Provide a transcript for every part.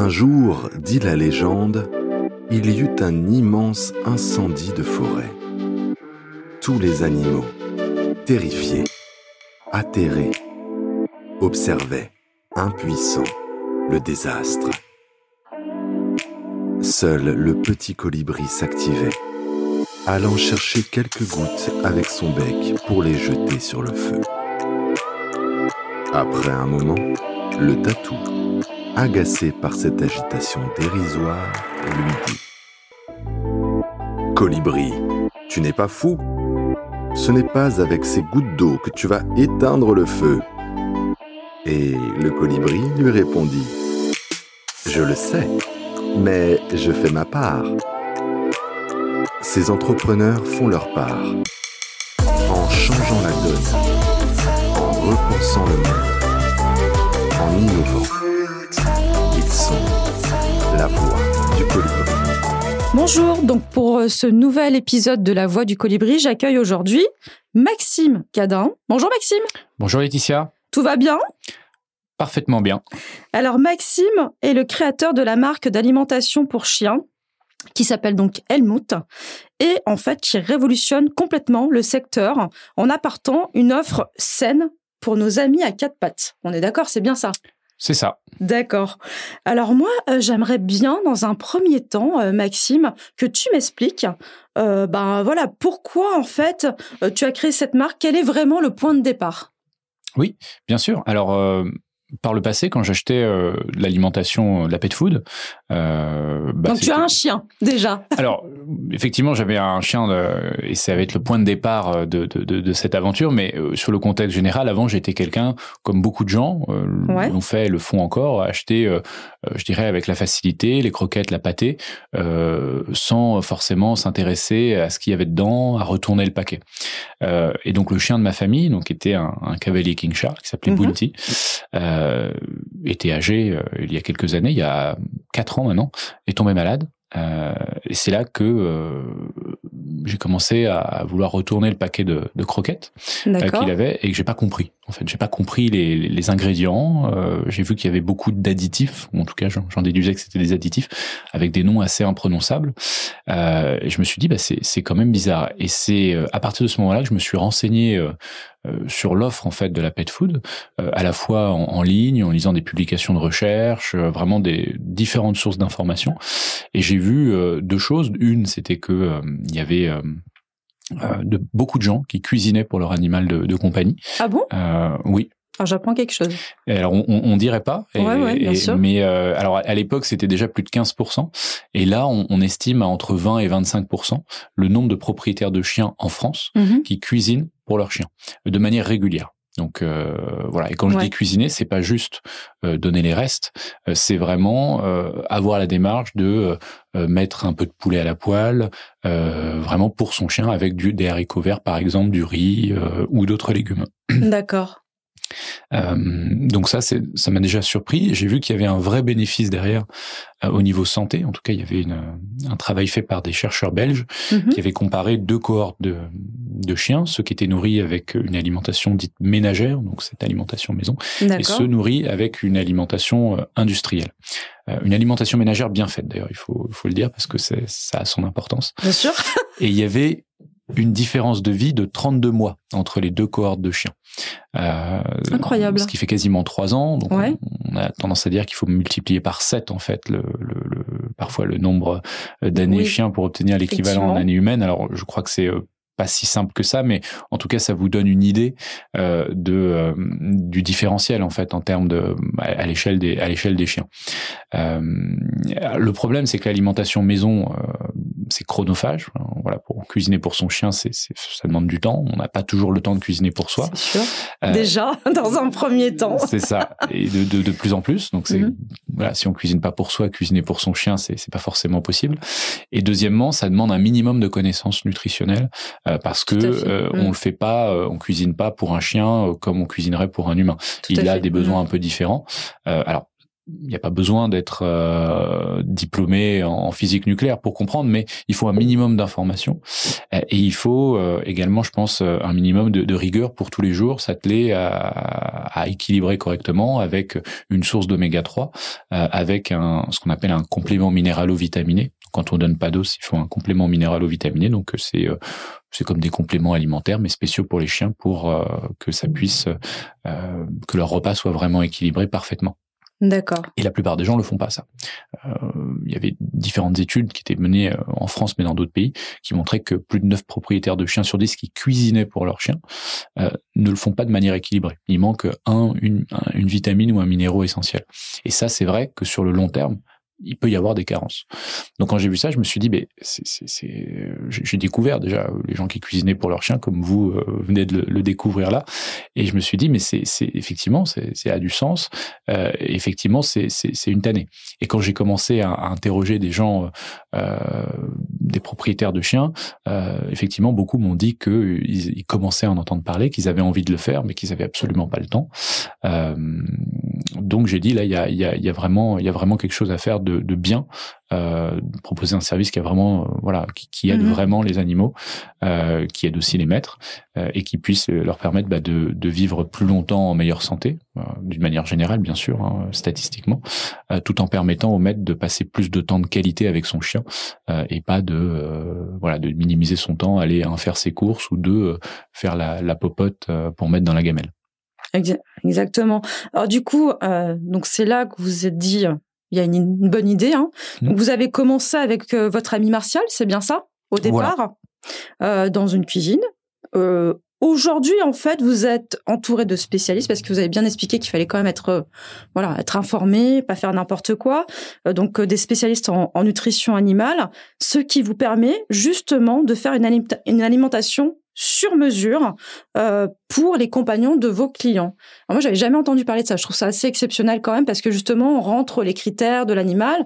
Un jour, dit la légende, il y eut un immense incendie de forêt. Tous les animaux, terrifiés, atterrés, observaient, impuissants, le désastre. Seul le petit colibri s'activait, allant chercher quelques gouttes avec son bec pour les jeter sur le feu. Après un moment, le tatou, agacé par cette agitation dérisoire, lui dit Colibri, tu n'es pas fou Ce n'est pas avec ces gouttes d'eau que tu vas éteindre le feu. Et le colibri lui répondit Je le sais, mais je fais ma part. Ces entrepreneurs font leur part en changeant la donne, en repensant le monde, en innovant. Ils sont la voix du colibri. Bonjour, donc pour euh, ce nouvel épisode de La Voix du Colibri, j'accueille aujourd'hui Maxime Cadin. Bonjour Maxime. Bonjour Laetitia. Tout va bien? Parfaitement bien. Alors Maxime est le créateur de la marque d'alimentation pour chiens qui s'appelle donc Helmut et en fait qui révolutionne complètement le secteur en apportant une offre saine pour nos amis à quatre pattes. On est d'accord, c'est bien ça? C'est ça. D'accord. Alors moi, euh, j'aimerais bien, dans un premier temps, euh, Maxime, que tu m'expliques, euh, ben voilà, pourquoi en fait tu as créé cette marque? Quel est vraiment le point de départ? Oui, bien sûr. Alors, par le passé, quand j'achetais euh, l'alimentation, de la pet food, euh, bah, Donc tu as un chien déjà. Alors, effectivement, j'avais un chien de- et ça va être le point de départ euh, de, de, de, de cette aventure. Mais euh, sur le contexte général, avant, j'étais quelqu'un, comme beaucoup de gens, euh, Ouais. l'ont fait, et le font encore, acheter, euh, euh, je dirais, avec la facilité, les croquettes, la pâtée, euh, sans forcément s'intéresser à ce qu'il y avait dedans, à retourner le paquet. Euh, et donc, le chien de ma famille, donc était un, un cavalier King Charles qui s'appelait Mhm. Bounty, euh, était âgé euh, il y a quelques années, il y a quatre ans maintenant, est tombé malade. Euh, et c'est là que j'ai commencé à vouloir retourner le paquet de, de croquettes qu'il avait et que j'ai pas compris. En fait, j'ai pas compris les, les- ingrédients. Euh, j'ai vu qu'il y avait beaucoup d'additifs, ou en tout cas, j'en déduisais que c'était des additifs avec des noms assez imprononçables. Euh, et je me suis dit, bah, c'est quand même bizarre. Et c'est euh, à partir de ce moment-là que je me suis renseigné euh, euh, sur l'offre en fait de la pet food, à la fois en, ligne, en lisant des publications de recherche, vraiment des différentes sources d'informations. Et j'ai vu deux choses. Une, c'était que il y avait euh, de, beaucoup de gens qui cuisinaient pour leur animal de, de compagnie. Ah bon? Euh, oui. Alors j'apprends quelque chose. Et alors on, on, on dirait pas, et- Ouais, ouais, bien et- sûr. mais euh, alors à l'époque c'était déjà plus de 15%, et là on, on estime à entre 20 et 25% le nombre de propriétaires de chiens en France Mhm. qui cuisinent pour leurs chiens de manière régulière. Donc euh, voilà. Et quand je Ouais. dis cuisiner, c'est pas juste euh, donner les restes, euh, c'est vraiment euh, avoir la démarche de mettre un peu de poulet à la poêle, euh, vraiment pour son chien avec du des haricots verts par exemple, du riz euh, ou d'autres légumes. D'accord. Euh, donc ça, c'est, ça m'a déjà surpris. J'ai vu qu'il y avait un vrai bénéfice derrière euh, au niveau santé. En tout cas, il y avait une, un travail fait par des chercheurs belges Mhm. qui avaient comparé deux cohortes de, de chiens, ceux qui étaient nourris avec une alimentation dite ménagère, donc cette alimentation maison, et ceux nourris avec une alimentation euh, industrielle. Euh, une alimentation ménagère bien faite, d'ailleurs, il faut, faut le dire parce que c'est, ça a son importance. Bien sûr. Et il y avait une différence de vie de 32 mois entre les deux cohortes de chiens. Euh, Incroyable. Ce qui fait quasiment trois ans. Donc Ouais. on, a tendance à dire qu'il faut multiplier par 7 en fait le, le, le- parfois le nombre euh, d'années Oui. chiens pour obtenir l'équivalent en années humaines. Alors je crois que c'est euh, pas si simple que ça, mais en tout cas, ça vous donne une idée euh, de euh, du différentiel en fait en termes de à l'échelle des à l'échelle des chiens. Euh, le problème, c'est que l'alimentation maison, euh, c'est chronophage. Voilà, pour cuisiner pour son chien, c'est c'est- ça demande du temps. On n'a pas toujours le temps de cuisiner pour soi. C'est sûr. Euh, Déjà, dans un premier temps. c'est ça, et de, de, de plus en plus. Donc c'est Mhm. voilà, si on cuisine pas pour soi, cuisiner pour son chien, c'est c'est pas forcément possible. Et deuxièmement, ça demande un minimum de connaissances nutritionnelles euh, parce que euh, Mhm. on le fait pas, euh, on cuisine pas pour un chien euh, comme on cuisionerait pour un humain. Tout Il a fait. des besoins Mhm. un peu différents. Euh, alors il n'y a pas besoin d'être euh, diplômé en, physique nucléaire pour comprendre, mais il faut un minimum d'informations et il faut euh, également, je pense, un minimum de, rigueur pour tous les jours s'atteler à, à, équilibrer correctement avec une source d'oméga 3, euh, avec un ce qu'on appelle un complément minéralo-vitaminé. Quand on donne pas d'os, il faut un complément minéralo-vitaminé, donc c'est c'est comme des compléments alimentaires, mais spéciaux pour les chiens pour que ça puisse que leur repas soit vraiment équilibré parfaitement. D'accord. Et la plupart des gens le font pas ça. Euh, il y avait différentes études qui étaient menées euh, en France mais dans d'autres pays qui montraient que plus de 9 propriétaires de chiens sur 10 qui cuisinaient pour leurs chiens euh, ne le font pas de manière équilibrée. Il manque un, une, une vitamine ou un minéraux essentiel. Et ça, c'est vrai que sur le long terme, il peut y avoir des carences. Donc quand j'ai vu ça, je me suis dit, c'est, j'ai découvert déjà les gens qui cuisinaient pour leurs chiens, comme vous euh, venez de le, découvrir là, et je me suis dit, mais c'est, effectivement, c'est, a du sens. Euh, effectivement, c'est, une tannée. Et quand j'ai commencé à, interroger des gens, euh, des propriétaires de chiens, euh, effectivement, beaucoup m'ont dit qu'ils ils commençaient à en entendre parler, qu'ils avaient envie de le faire, mais qu'ils avaient absolument pas le temps. Euh, donc j'ai dit là, il y a, y, a, y a vraiment, il y a vraiment quelque chose à faire de bien, euh, proposer un service qui a vraiment, euh, voilà, qui, qui aide mhm. vraiment les animaux, euh, qui aide aussi les maîtres et qui puisse leur permettre bah, de, de, vivre plus longtemps en meilleure santé, d'une manière générale bien sûr, hein, statistiquement, tout en permettant au maître de passer plus de temps de qualité avec son chien et pas de, voilà, de minimiser son temps, aller un, faire ses courses ou de faire la, la popote pour mettre dans la gamelle. Exactement. Alors du coup, euh, donc c'est là que vous vous êtes dit, il y a une, bonne idée. Hein. Mmh. vous avez commencé avec euh, votre ami Martial, c'est bien ça, au départ, euh, dans une cuisine. Euh, Aujourd'hui, en fait, vous êtes entouré de spécialistes parce que vous avez bien expliqué qu'il fallait quand même être, voilà, être informé, pas faire n'importe quoi. donc, des spécialistes en, en, nutrition animale, ce qui vous permet justement de faire une, une alimentation sur mesure euh, pour les compagnons de vos clients. Alors moi, j'avais jamais entendu parler de ça. Je trouve ça assez exceptionnel quand même parce que justement, on rentre les critères de l'animal.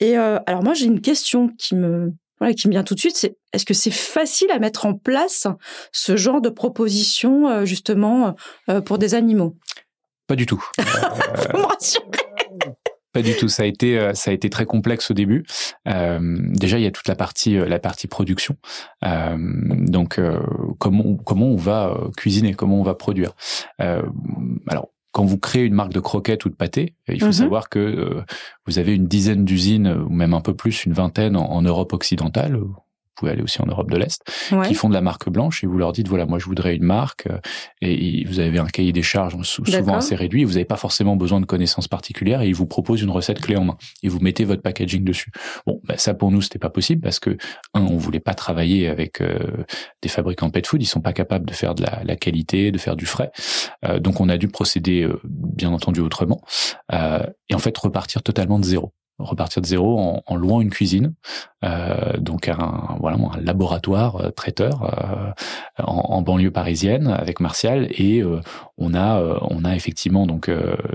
Et euh, alors moi, j'ai une question qui me voilà, qui me vient tout de suite, c'est est-ce que c'est facile à mettre en place ce genre de proposition euh, justement euh, pour des animaux? Pas du tout. Faut me rassurer. Pas du tout. Ça a été euh, ça a été très complexe au début. Euh, déjà, il y a toute la partie euh, la partie production. Euh, donc euh, comment comment on va cuisiner, comment on va produire? alors quand vous créez une marque de croquettes ou de pâté, il faut mhm. savoir que vous avez une dizaine d'usines ou même un peu plus, une vingtaine en Europe occidentale, pouvez aller aussi en Europe de l'Est, qui font de la marque blanche et vous leur dites voilà moi je voudrais une marque euh, et vous avez un cahier des charges souvent assez réduit, vous n'avez pas forcément besoin de connaissances particulières et ils vous proposent une recette clé en main et vous mettez votre packaging dessus. Bon bah, ça pour nous c'était pas possible parce que un on voulait pas travailler avec euh, des fabricants pet food, ils sont pas capables de faire de la, la qualité, de faire du frais, euh, donc on a dû procéder bien entendu autrement et en fait repartir totalement de zéro repartir de zéro en, en louant une cuisine, euh, donc un voilà un laboratoire euh, traiteur euh, en, en, banlieue parisienne avec Martial et on a on a effectivement donc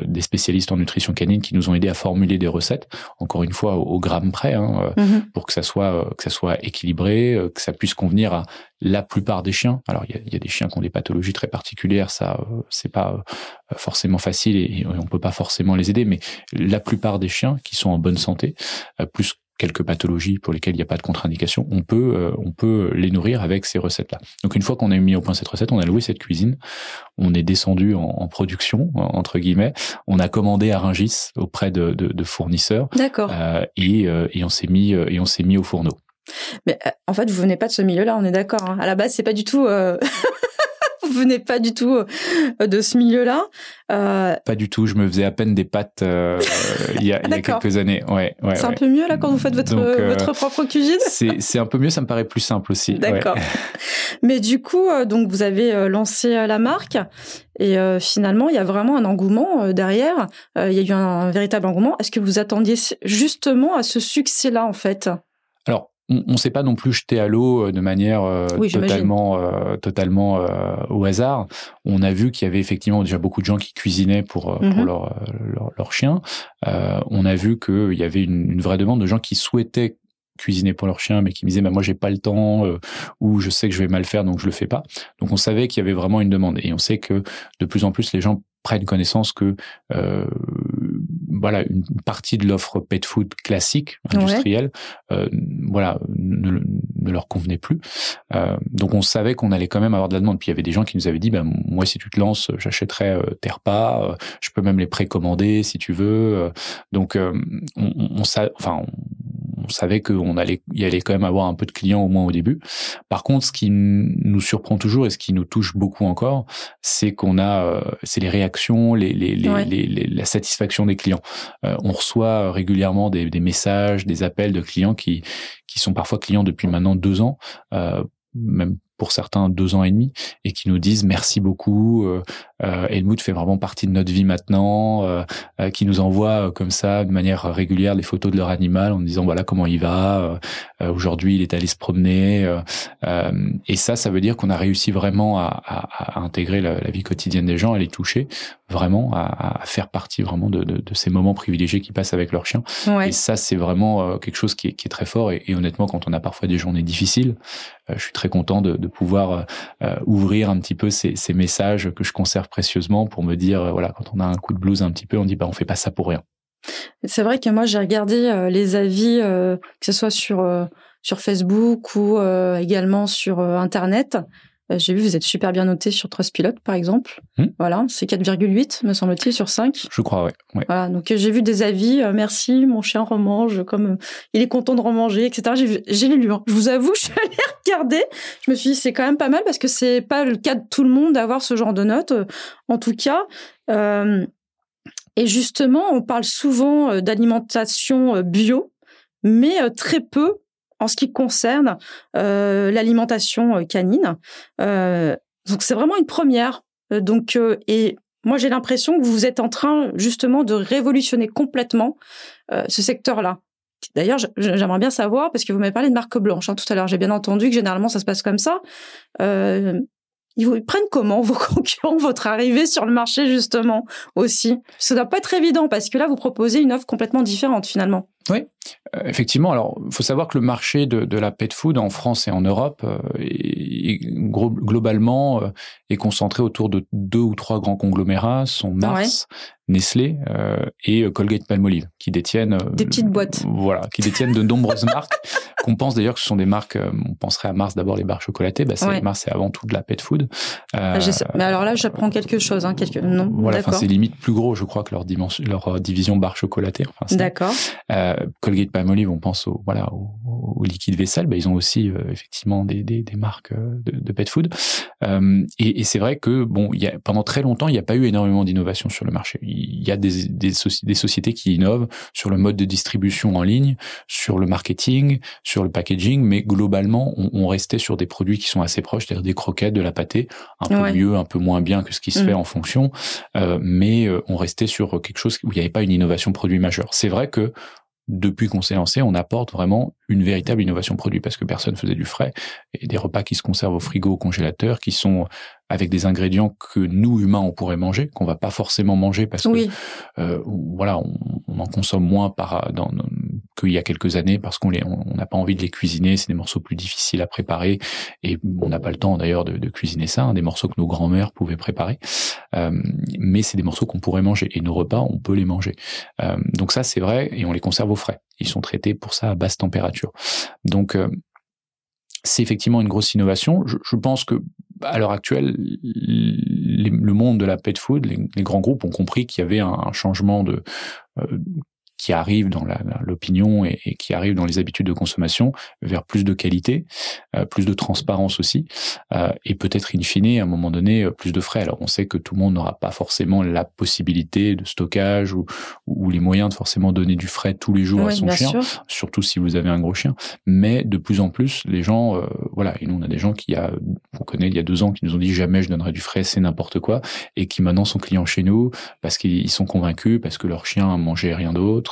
des spécialistes en nutrition canine qui nous ont aidés à formuler des recettes encore une fois au, gramme près hein, mm-hmm. pour que ça soit que ça soit équilibré que ça puisse convenir à la plupart des chiens. Alors il y a, y a, des chiens qui ont des pathologies très particulières, ça c'est pas forcément facile et, on peut pas forcément les aider, mais la plupart des chiens qui sont en bonne santé, plus quelques pathologies pour lesquelles il n'y a pas de contre-indication, on peut on peut les nourrir avec ces recettes-là. Donc une fois qu'on a mis au point cette recette, on a loué cette cuisine, on est descendu en, production entre guillemets, on a commandé à Ringis auprès de, de, de fournisseurs, d'accord, et, et on s'est mis et on s'est mis au fourneau. Mais euh, en fait, vous venez pas de ce milieu-là, on est d'accord. Hein. À la base, c'est pas du tout. Euh... vous venez pas du tout euh, de ce milieu-là. Euh... Pas du tout. Je me faisais à peine des pâtes euh, il, y a, il y a quelques années. Ouais, ouais c'est un peu mieux là quand vous faites votre votre propre cuisine? c'est un peu mieux. Ça me paraît plus simple aussi. D'accord. Mais du coup, donc vous avez lancé la marque et finalement, il y a vraiment un engouement derrière. il y a eu un, un véritable engouement. Est-ce que vous attendiez justement à ce succès-là en fait? On, ne s'est pas non plus jeté à l'eau euh, de manière euh, totalement, euh, totalement au hasard. On a vu qu'il y avait effectivement déjà beaucoup de gens qui cuisinaient pour, pour mhm. leur, leur, chien. on a vu qu'il y avait une, une, vraie demande de gens qui souhaitaient cuisiner pour leur chien, mais qui me disaient bah, moi j'ai pas le temps ou je sais que je vais mal faire donc je le fais pas. Donc on savait qu'il y avait vraiment une demande et on sait que de plus en plus les gens prennent connaissance que voilà une partie de l'offre pet food classique industrielle, voilà, ne, ne, leur convenait plus. donc on savait qu'on allait quand même avoir de la demande. Puis il y avait des gens qui nous avaient dit, ben moi si tu te lances, j'achèterai tes repas, je peux même les précommander si tu veux. donc on, on, enfin on savait qu'on allait y allait quand même avoir un peu de clients au moins au début. Par contre, ce qui nous surprend toujours et ce qui nous touche beaucoup encore, c'est qu'on a, euh, c'est les réactions, les, les, les, la satisfaction des clients. Euh, on reçoit régulièrement des, messages, des appels de clients qui qui sont parfois clients depuis maintenant deux ans, euh, même pour certains deux ans et demi, et qui nous disent merci beaucoup. Euh, euh Helmut fait vraiment partie de notre vie maintenant, euh, euh, qui nous envoie comme ça de manière régulière les photos de leur animal en disant voilà comment il va. Aujourd'hui, il est allé se promener. et ça, ça veut dire qu'on a réussi vraiment à, à, à intégrer la, la, vie quotidienne des gens, à les toucher vraiment, à, à faire partie vraiment de, de, de, ces moments privilégiés qui passent avec leur chien. Et ça, c'est vraiment quelque chose qui est, qui est très fort. Et, et, honnêtement, quand on a parfois des journées difficiles, je suis très content de, de pouvoir euh, euh, ouvrir un petit peu ces, messages que je conserve précieusement pour me dire, euh, voilà, quand on a un coup de blues un petit peu, on dit, bah, on fait pas ça pour rien. C'est vrai que moi, j'ai regardé les avis, que ce soit sur, sur Facebook ou également sur Internet. Euh, j'ai vu, vous êtes super bien noté sur Trustpilot, par exemple. Hmm. Voilà, c'est 4,8, me semble-t-il, sur 5. Je crois, oui. Ouais. Voilà, donc euh, j'ai vu des avis. Euh, merci, mon chien remange, comme il est content de remanger, etc. J'ai lu. Hein. Je vous avoue, je suis allée regarder. Je me suis dit, c'est quand même pas mal parce que c'est pas le cas de tout le monde d'avoir ce genre de notes. En tout cas. et justement, on parle souvent d'alimentation bio, mais très peu en ce qui concerne euh, l'alimentation euh, canine. Euh, donc c'est vraiment une première. Euh, donc et moi j'ai l'impression que vous êtes en train justement de révolutionner complètement ce secteur-là. D'ailleurs, j'aimerais bien savoir, parce que vous m'avez parlé de marque blanche hein, tout à l'heure, j'ai bien entendu que généralement ça se passe comme ça. Euh, ils, vous, prennent comment vos concurrents, votre arrivée sur le marché justement aussi? Ça doit pas être évident parce que là, vous proposez une offre complètement différente finalement. Oui, euh, effectivement. Alors, il faut savoir que le marché de, la pet food en France et en Europe euh, est, globalement euh, est concentré autour de deux ou trois grands conglomérats, sont Mars, Nestlé et Colgate Palmolive, qui détiennent des petites boîtes. Voilà, qui détiennent de nombreuses marques. Qu'on pense d'ailleurs que ce sont des marques. on penserait à Mars d'abord les barres chocolatées. Bah, c'est Mars, c'est avant tout de la pet food. Mais alors là, j'apprends quelque chose. Hein, quelques... Non, voilà, c'est limite plus gros, je crois, que leur dimension, leur division barres chocolatées. Enfin, D'accord. Colgate Palmolive, on pense au voilà au, liquide vaisselle, bah, ils ont aussi euh, effectivement des, des, des, marques euh, de, de, pet food. Euh, et, et c'est vrai que bon, il y a, pendant très longtemps, il n'y a pas eu énormément d'innovation sur le marché. Il y a des, des, des, sociétés qui innovent sur le mode de distribution en ligne, sur le marketing, sur le packaging, mais globalement, on, on restait sur des produits qui sont assez proches, c'est-à-dire des croquettes, de la pâté, un peu mieux, un peu moins bien que ce qui se mmh. fait en fonction, mais on restait sur quelque chose où il n'y avait pas une innovation produit majeure. C'est vrai que depuis qu'on s'est lancé, on apporte vraiment une véritable innovation produit parce que personne faisait du frais et des repas qui se conservent au frigo, au congélateur, qui sont avec des ingrédients que nous humains on pourrait manger, qu'on va pas forcément manger parce que euh, voilà, on, on, en consomme moins par dans, qu'il y a quelques années parce qu'on on n'a pas envie de les cuisiner, c'est des morceaux plus difficiles à préparer et on n'a pas le temps d'ailleurs de, de, cuisiner ça, hein, des morceaux que nos grands-mères pouvaient préparer, euh, mais c'est des morceaux qu'on pourrait manger et nos repas on peut les manger. Euh, donc ça c'est vrai et on les conserve au frais. Ils sont traités pour ça à basse température. Donc euh, c'est effectivement une grosse innovation. Je, je pense que à l'heure actuelle, le monde de la pet food, les, grands groupes ont compris qu'il y avait un, un changement de, euh, qui arrive dans l'opinion et, et, qui arrive dans les habitudes de consommation vers plus de qualité, euh, plus de transparence aussi, euh, et peut-être in fine à un moment donné euh, plus de frais. Alors on sait que tout le monde n'aura pas forcément la possibilité de stockage ou, ou, les moyens de forcément donner du frais tous les jours à son chien, surtout si vous avez un gros chien. Mais de plus en plus, les gens, euh, voilà, et nous on a des gens qui a, on connaît il y a deux ans qui nous ont dit jamais je donnerai du frais, c'est n'importe quoi, et qui maintenant sont clients chez nous parce qu'ils sont convaincus parce que leur chien mangeait rien d'autre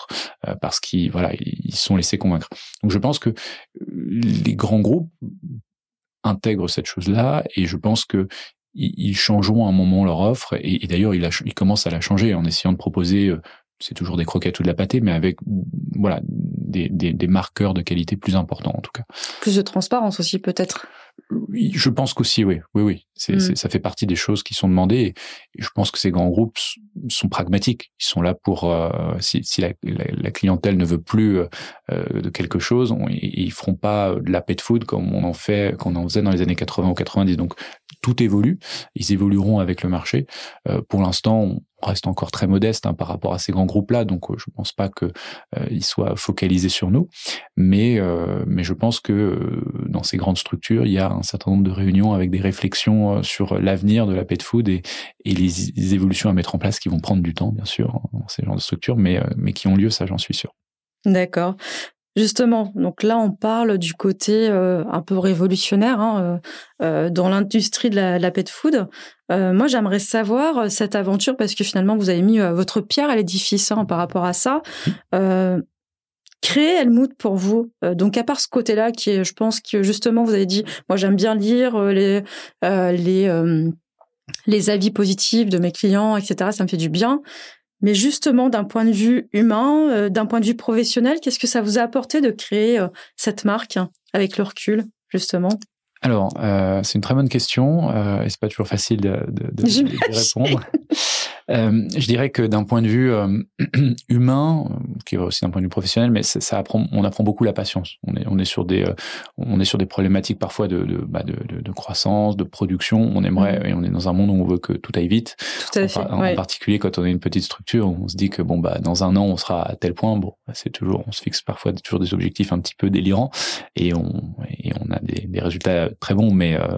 euh, parce qu'ils voilà ils sont laissés convaincre. Donc je pense que euh, les grands groupes intègrent cette chose-là et je pense que ils changeront à un moment leur offre et, d'ailleurs ils, commencent à la changer en essayant de proposer euh, c'est toujours des croquettes ou de la pâtée, mais avec voilà des, marqueurs de qualité plus importants en tout cas. Plus de transparence aussi peut-être. Je pense qu'aussi, oui, oui, oui. C'est, Mm. ça fait partie des choses qui sont demandées. Et je pense que ces grands groupes sont pragmatiques. Ils sont là pour euh, si, si la, la- la clientèle ne veut plus euh, de quelque chose, on, ils ils feront pas de la pet food comme on en fait, qu'on en faisait dans les années 80 ou 90. Donc tout évolue. Ils évolueront avec le marché. Euh, pour l'instant, on reste encore très modeste hein, par rapport à ces grands groupes-là. Donc euh, je pense pas que euh, soient focalisés sur nous. Mais euh, mais je pense que dans ces grandes structures, il y a un certain nombre de réunions avec des réflexions sur l'avenir de la pet food et, les, évolutions à mettre en place qui vont prendre du temps, bien sûr, hein, dans ces genres de structures, mais, mais qui ont lieu, ça j'en suis sûr. D'accord. Justement, donc là, on parle du côté euh, un peu révolutionnaire hein, euh, euh, dans l'industrie de la, de la pet food. Moi, j'aimerais savoir cette aventure parce que finalement, vous avez mis votre pierre à l'édifice hein, par rapport à ça. Créer Helmut pour vous. Donc, à part ce côté-là, qui est, je pense que justement, vous avez dit, moi, j'aime bien lire les les les avis positifs de mes clients, etc. Ça me fait du bien. Mais justement, d'un point de vue humain, euh, d'un point de vue professionnel, qu'est-ce que ça vous a apporté de créer euh, cette marque hein, avec le recul, justement? Alors, euh, c'est une très bonne question et c'est pas toujours facile de, de, de, de J'imagine. répondre. Euh, je dirais que d'un point de vue euh, humain, euh, qui est aussi d'un point de vue professionnel, mais ça, ça apprend, on apprend beaucoup la patience. On est, on est sur des, euh, on est sur des problématiques parfois de, de, bah de, de, de croissance, de production. On aimerait, et on est dans un monde où on veut que tout aille vite. Tout à En, fait. par- en particulier quand on est une petite structure, on se dit que bon bah dans un an on sera à tel point. Bon, bah, c'est toujours, on se fixe parfois toujours des objectifs un petit peu délirants et on et on a des, des résultats très bons, mais euh,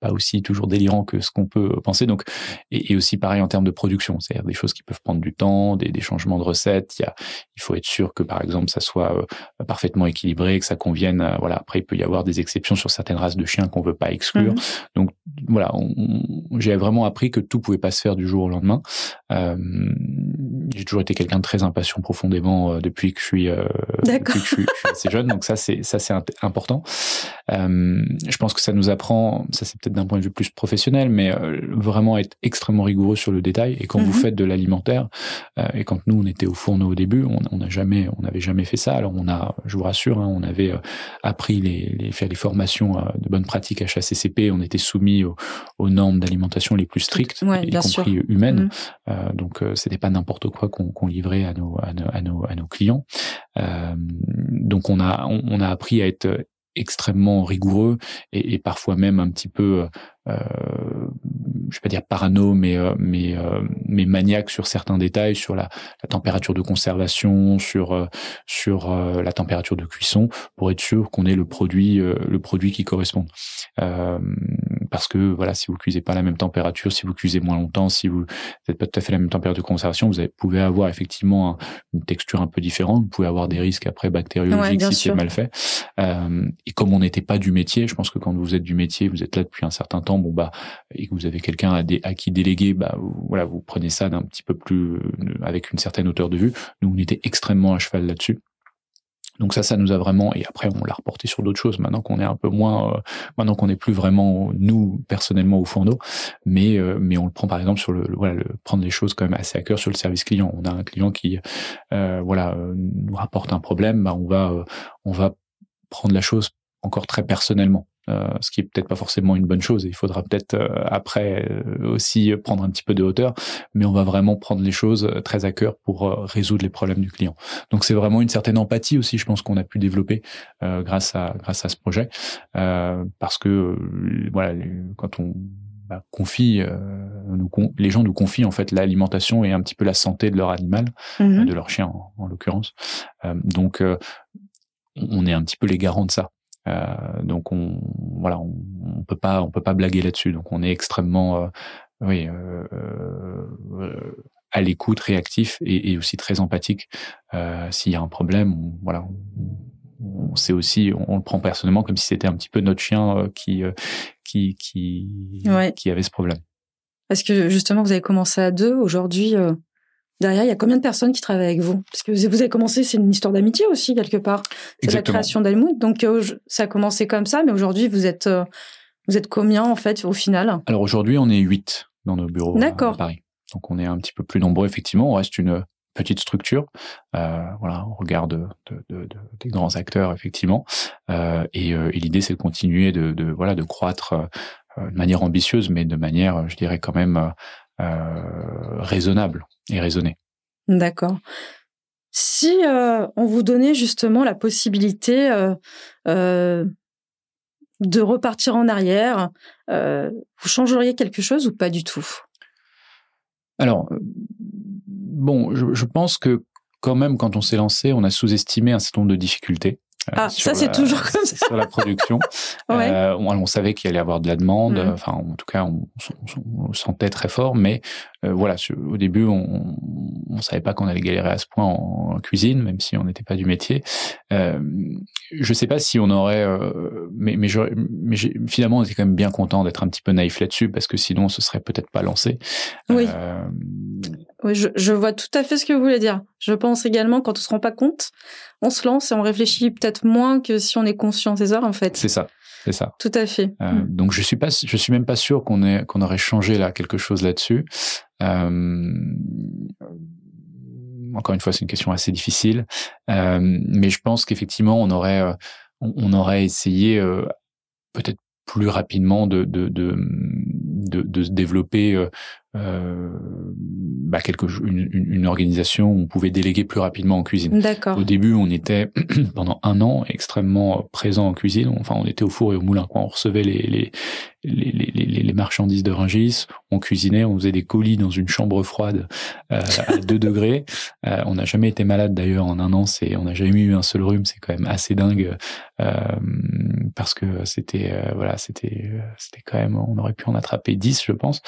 pas aussi toujours délirants que ce qu'on peut penser. Donc et, et aussi pareil en termes de production, c'est-à-dire des choses qui peuvent prendre du temps, des, des changements de recettes. Il y a, il faut être sûr que par exemple ça soit euh, parfaitement équilibré, que ça convienne. euh, voilà. Après il peut y avoir des exceptions sur certaines races de chiens qu'on veut pas exclure. Mhm. Donc voilà, j'ai vraiment appris que tout pouvait pas se faire du jour au lendemain. Euh, j'ai toujours été quelqu'un de très impatient profondément euh, depuis que je suis euh, D'accord. depuis que je suis, je suis assez jeune. Donc ça c'est ça c'est important. Je pense que ça nous apprend, ça c'est peut-être d'un point de vue plus professionnel, mais vraiment être extrêmement rigoureux sur le détail. Et quand vous Mhm. faites de l'alimentaire, et quand nous on était au fourneau au début, on n'a jamais, on n'avait jamais fait ça. Alors on a, je vous rassure, hein, on avait appris les, les faire les formations de bonnes pratiques HACCP. On était soumis aux, aux normes d'alimentation les plus strictes, Ouais, y compris sûr. humaines. Euh, donc euh, c'était pas n'importe quoi qu'on livrait à nos, clients. Euh, donc on a on, a appris à être extrêmement rigoureux et parfois même un petit peu euh, je vais pas dire parano mais euh, mais euh, mais maniaque sur certains détails sur la, la température de conservation sur euh, sur euh, la température de cuisson pour être sûr qu'on ait le produit euh, le produit qui corresponde Euh, parce que voilà si vous cuisez pas à la même température si vous cuisez moins longtemps si vous n'êtes pas tout à fait la même température de conservation vous avez- pouvez avoir effectivement un- une texture un peu différente vous pouvez avoir des risques après bactériologiques si c'est mal fait. Euh, et comme on n'était pas du métier je pense que quand vous êtes du métier vous êtes là depuis un certain temps bon bah et que vous avez quelqu'un à, qui déléguer bah voilà vous prenez ça d'un petit peu plus euh, avec une certaine hauteur de vue nous on était extrêmement à cheval là-dessus donc ça, ça nous a vraiment et après on l'a reporté sur d'autres choses. Maintenant qu'on est un peu moins, euh, maintenant qu'on n'est plus vraiment nous personnellement au fourneau, mais euh, mais on le prend par exemple sur le, voilà prendre les choses quand même assez à cœur sur le service client. On a un client qui euh, voilà nous rapporte un problème, bah on va on va prendre la chose encore très personnellement. Euh, ce qui est peut-être pas forcément une bonne chose. Il faudra peut-être euh, après euh, aussi prendre un petit peu de hauteur, mais on va vraiment prendre les choses euh, très à cœur pour euh, résoudre les problèmes du client. Donc c'est vraiment une certaine empathie aussi, je pense qu'on a pu développer euh, grâce à grâce à ce projet, euh, parce que voilà, quand on bah, confie, euh, nous con- les gens nous confient en fait l'alimentation et un petit peu la santé de leur animal, Mhm. de leur chien en, en l'occurrence. Euh, donc euh, on est un petit peu les garants de ça. Euh, donc on voilà, on, on peut pas on peut pas blaguer là-dessus. Donc on est extrêmement euh, oui euh, à l'écoute, réactif et, et aussi très empathique. Euh, S'il y a un problème, on, voilà, on, on sait aussi, on, on le prend personnellement comme si c'était un petit peu notre chien euh, qui euh, qui qui Ouais. qui avait ce problème. Parce que justement, vous avez commencé à deux. Aujourd'hui, derrière, il y a combien de personnes qui travaillent avec vous? Parce que vous avez commencé, c'est une histoire d'amitié aussi, quelque part. C'est la création d'Helmut. Donc, euh, ça a commencé comme ça, mais aujourd'hui, vous êtes, euh, vous êtes combien, en fait, au final? Alors aujourd'hui, on est huit dans nos bureaux à- D'accord. à Paris. Donc on est un petit peu plus nombreux effectivement. On reste une petite structure, euh, voilà, on regarde des grands acteurs effectivement, euh, et, l'idée c'est de continuer de, voilà de croître de manière ambitieuse, mais de manière, je dirais quand même raisonnable et raisonnée. D'accord. Si on vous donnait justement la possibilité de repartir en arrière, vous changeriez quelque chose ou pas du tout? Alors, bon, je, pense que quand même, quand on s'est lancé, on a sous-estimé un certain nombre de difficultés. Euh, ah, ça c'est toujours comme ça. Sur la production, euh, on, savait qu'il allait y avoir de la demande. Mm. Enfin, en tout cas, on, on, sentait très fort. Mais euh, voilà, au début, on, on savait pas qu'on allait galérer à ce point en, cuisine, même si on n'était pas du métier. Euh, je sais pas si on aurait, mais mais, mais finalement, on était quand même bien content d'être un petit peu naïf là-dessus parce que sinon, on se serait peut-être pas lancé. Oui. Oui, je, je, vois tout à fait ce que vous voulez dire. Je pense également, quand on se rend pas compte, on se lance et on réfléchit peut-être moins que si on est conscient des heures, en fait. C'est ça. C'est ça. Tout à fait. Euh, mm. Donc je suis pas, je suis même pas sûr qu'on ait, qu'on aurait changé là quelque chose là-dessus. Euh, encore une fois, c'est une question assez difficile, euh, mais je pense qu'effectivement, on aurait, on, aurait essayé peut-être plus rapidement de, de, de, de, de se développer euh, euh, bah quelque, une, une, organisation où on pouvait déléguer plus rapidement en cuisine. D'accord. Au début, on était pendant un an extrêmement présent en cuisine. Enfin, on était au four et au moulin. Quoi. On recevait les, les, les, les, les marchandises de Ringis, on cuisinait, on faisait des colis dans une chambre froide euh, à 2 degrés. Euh, on n'a jamais été malade d'ailleurs en un an. C'est, on n'a jamais eu un seul rhume. C'est quand même assez dingue euh, parce que c'était euh, voilà, c'était c'était quand même. On aurait pu en attraper 10, je pense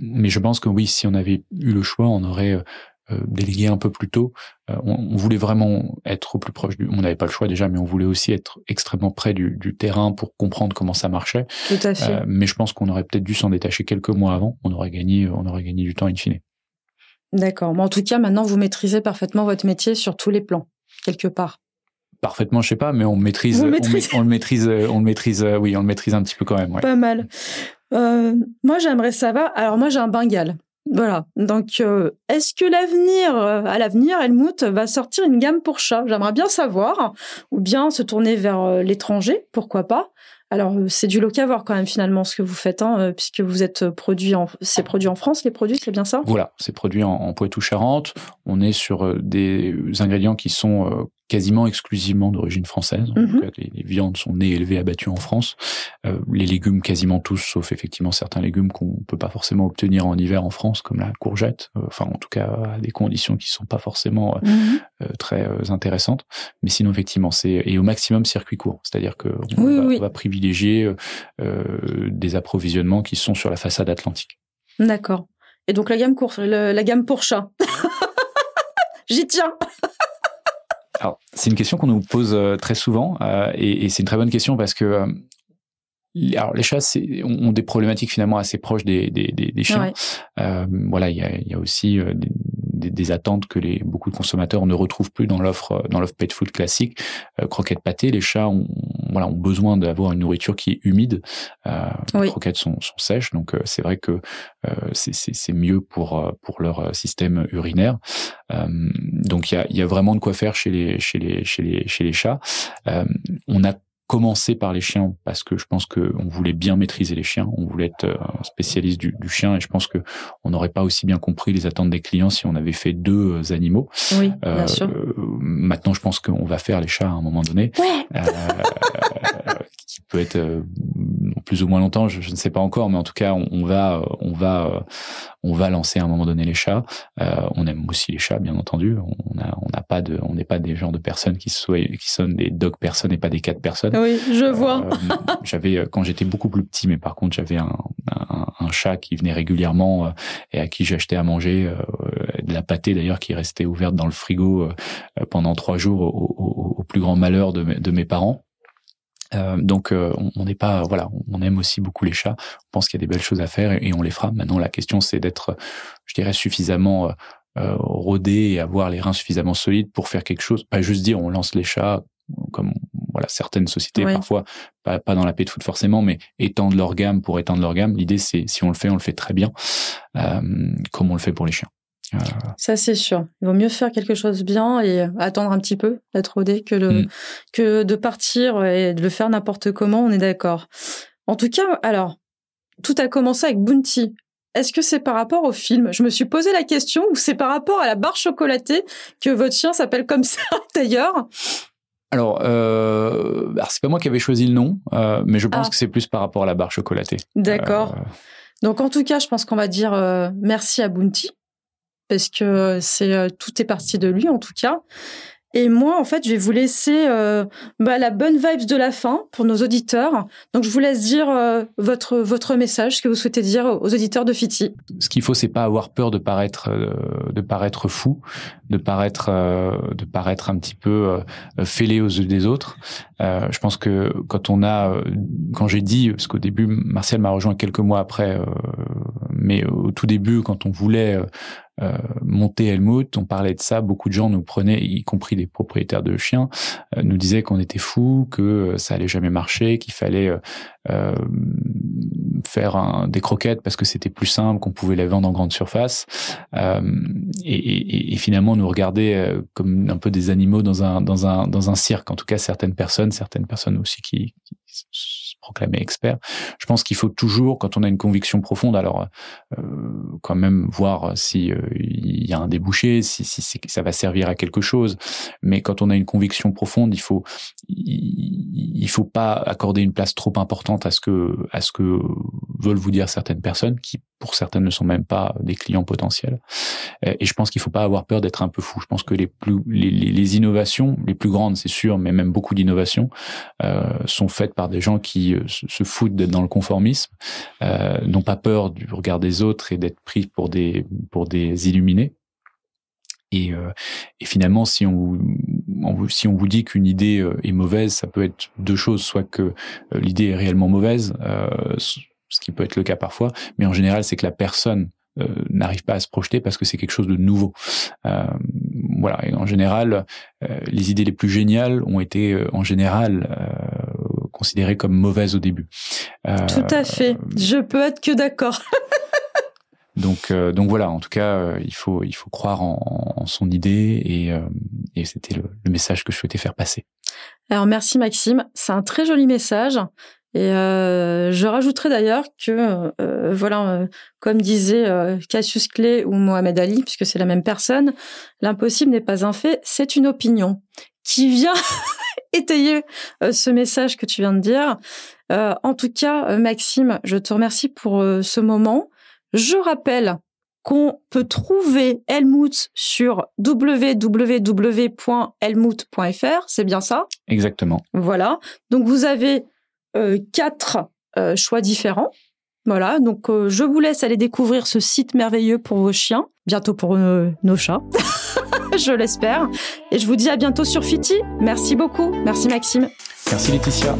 mais je pense que oui, si on avait eu le choix, on aurait euh, euh, délégué un peu plus tôt. Euh, on, voulait vraiment être au plus proche du. On n'avait pas le choix déjà, mais on voulait aussi être extrêmement près du, terrain pour comprendre comment ça marchait. Tout à fait. mais je pense qu'on aurait peut-être dû s'en détacher quelques mois avant. On aurait gagné, on aurait gagné du temps in fine. D'accord. Mais en tout cas, maintenant, vous maîtrisez parfaitement votre métier sur tous les plans, quelque part. Parfaitement, je sais pas, mais on maîtrise, on, on, le maîtrise, on le maîtrise, oui, on le maîtrise un petit peu quand même. Ouais. Pas mal. Euh, moi, j'aimerais savoir. Alors, moi, j'ai un Bengale. Voilà. Donc, euh, est-ce que l'avenir, euh, à l'avenir, Helmut va sortir une gamme pour chat J'aimerais bien savoir. Ou bien se tourner vers l'étranger, pourquoi pas? Alors, c'est du locavore quand même finalement ce que vous faites, hein, puisque vous êtes produit en, c'est produit en France les produits, c'est bien ça? Voilà, c'est produit en, en Poitou-Charentes. On est sur des ingrédients qui sont quasiment exclusivement d'origine française. Mhm. les, viandes sont nées élevées, abattues en France. Euh, les légumes, quasiment tous, sauf effectivement certains légumes qu'on peut pas forcément obtenir en hiver en France, comme la courgette. Euh, enfin, en tout cas, à des conditions qui sont pas forcément euh, mhm. très intéressantes. Mais sinon, effectivement, c'est et au maximum circuit court, c'est-à-dire que on, va, privilégier des approvisionnements qui sont sur la façade atlantique. D'accord. Et donc la gamme course, la gamme pour chat. J'y tiens. Alors, c'est une question qu'on nous pose euh, très souvent euh, et, et c'est une très bonne question parce que euh, alors les chats ont des problématiques finalement assez proches des, des, des, des chiens. Euh, voilà, il y a, y a, aussi des, des, des, attentes que les beaucoup de consommateurs ne retrouvent plus dans l'offre dans l'offre pet food classique. Euh, croquettes pâtées, les chats ont voilà ont besoin d'avoir une nourriture qui est humide. Euh, Les croquettes sont, sont sèches, donc euh, c'est vrai que euh, c'est mieux pour pour leur système urinaire. donc il y a, y a vraiment de quoi faire chez les chez les chez les chez les chats. on a commencer par les chiens parce que je pense que on voulait bien maîtriser les chiens, on voulait être un spécialiste du, du chien et je pense que on n'aurait pas aussi bien compris les attentes des clients si on avait fait deux euh, animaux. Oui, bien euh, sûr. Maintenant, je pense qu'on va faire les chats à un moment donné. Ouais. Euh, qui peut être euh, plus ou moins longtemps, je, je, ne sais pas encore, mais en tout cas, on, on va, on va, on va lancer à un moment donné les chats. Euh, on aime aussi les chats, bien entendu. On n'a on a pas de, on n'est pas des genres de personnes qui soient, qui sont des dog personnes et pas des cat personnes. Oui, je euh, vois. j'avais euh, quand j'étais beaucoup plus petit, mais par contre j'avais un, un, un, chat qui venait régulièrement euh, et à qui j'achetais à manger euh, de la pâtée d'ailleurs qui restait ouverte dans le frigo pendant trois jours au, au, au plus grand malheur de, de mes parents. Euh, donc euh, on n'est pas voilà, on aime aussi beaucoup les chats. On pense qu'il y a des belles choses à faire et, on les fera. Maintenant la question c'est d'être, je dirais, suffisamment euh, rodé et avoir les reins suffisamment solides pour faire quelque chose. Pas juste dire on lance les chats comme voilà certaines sociétés parfois pas, pas dans la paix de foot forcément mais étendre leur gamme pour étendre leur gamme l'idée c'est si on le fait on le fait très bien euh, comme on le fait pour les chiens Ça, c'est sûr. Il vaut mieux faire quelque chose bien et attendre un petit peu, que, le, mm. que de partir et de le faire n'importe comment, on est d'accord. En tout cas, alors, tout a commencé avec Bounty. Est-ce que c'est par rapport au film? Je me suis posé la question ou c'est par rapport à la barre chocolatée que votre chien s'appelle comme ça d'ailleurs? Alors, euh, c'est pas moi qui avais choisi le nom, euh, mais je pense ah. que c'est plus par rapport à la barre chocolatée. D'accord. Euh, Donc en tout cas, je pense qu'on va dire euh, merci à Bounty parce que c'est tout est parti de lui en tout cas. Et moi, en fait, je vais vous laisser euh, bah, la bonne vibes de la fin pour nos auditeurs. Donc, je vous laisse dire euh, votre votre message, ce que vous souhaitez dire aux auditeurs de Fiti. Ce qu'il faut, c'est pas avoir peur de paraître euh, de paraître fou, de paraître de paraître un petit peu fêlé aux yeux des autres. je pense que quand on a, quand j'ai dit, parce qu'au début, Martial m'a rejoint quelques mois après, mais au tout début, quand on voulait euh, monter Helmut, on parlait de ça, beaucoup de gens nous prenaient, y compris des propriétaires de chiens, euh, nous disaient qu'on était fous, que euh, ça allait jamais marcher, qu'il fallait faire des croquettes parce que c'était plus simple, qu'on pouvait les vendre en grande surface, et, finalement nous regarder comme un peu des animaux dans un dans un dans un cirque. En tout cas, certaines personnes, certaines personnes aussi qui, qui proclamé expert. Je pense qu'il faut toujours, quand on a une conviction profonde, alors euh, quand même voir si euh, il y a un débouché, si, si, ça va servir à quelque chose. Mais quand on a une conviction profonde, il faut il, faut pas accorder une place trop importante à ce que à ce que veulent vous dire certaines personnes qui pour certaines ne sont même pas des clients potentiels. Et je pense qu'il faut pas avoir peur d'être un peu fou. Je pense que les plus les, les, innovations, les plus grandes, c'est sûr, mais même beaucoup d'innovations euh, sont faites par des gens qui euh, se foutent d'être dans le conformisme, euh, n'ont pas peur du regard des autres et d'être pris pour des pour des illuminés. Et, euh, et finalement, si on, si on vous dit qu'une idée euh, est mauvaise, ça peut être deux choses, soit que l'idée est réellement mauvaise, ce qui peut être le cas parfois, mais en général, c'est que la personne euh, n'arrive pas à se projeter parce que c'est quelque chose de nouveau. Euh, voilà, et en général, euh, les idées les plus géniales ont été en général considérées comme mauvaises au début. Tout à fait. Je peux être que d'accord. Donc, donc voilà. En tout cas, il faut il faut croire en, en son idée et, et c'était le, le, message que je souhaitais faire passer. Alors merci Maxime, c'est un très joli message. Et euh, je rajouterais d'ailleurs que, euh, voilà, euh, comme disait euh, Cassius Clay ou Mohamed Ali, puisque c'est la même personne, l'impossible n'est pas un fait, c'est une opinion qui vient étayer euh, ce message que tu viens de dire. en tout cas, Maxime, je te remercie pour ce moment. Je rappelle qu'on peut trouver Helmut sur www.helmut.fr, c'est bien ça? Exactement. Voilà. Donc vous avez euh, quatre euh, choix différents. Voilà, donc euh, je vous laisse aller découvrir ce site merveilleux pour vos chiens, bientôt pour nos chats, je l'espère. Et je vous dis à bientôt sur Fiti. Merci beaucoup. Merci Maxime. Merci Laetitia.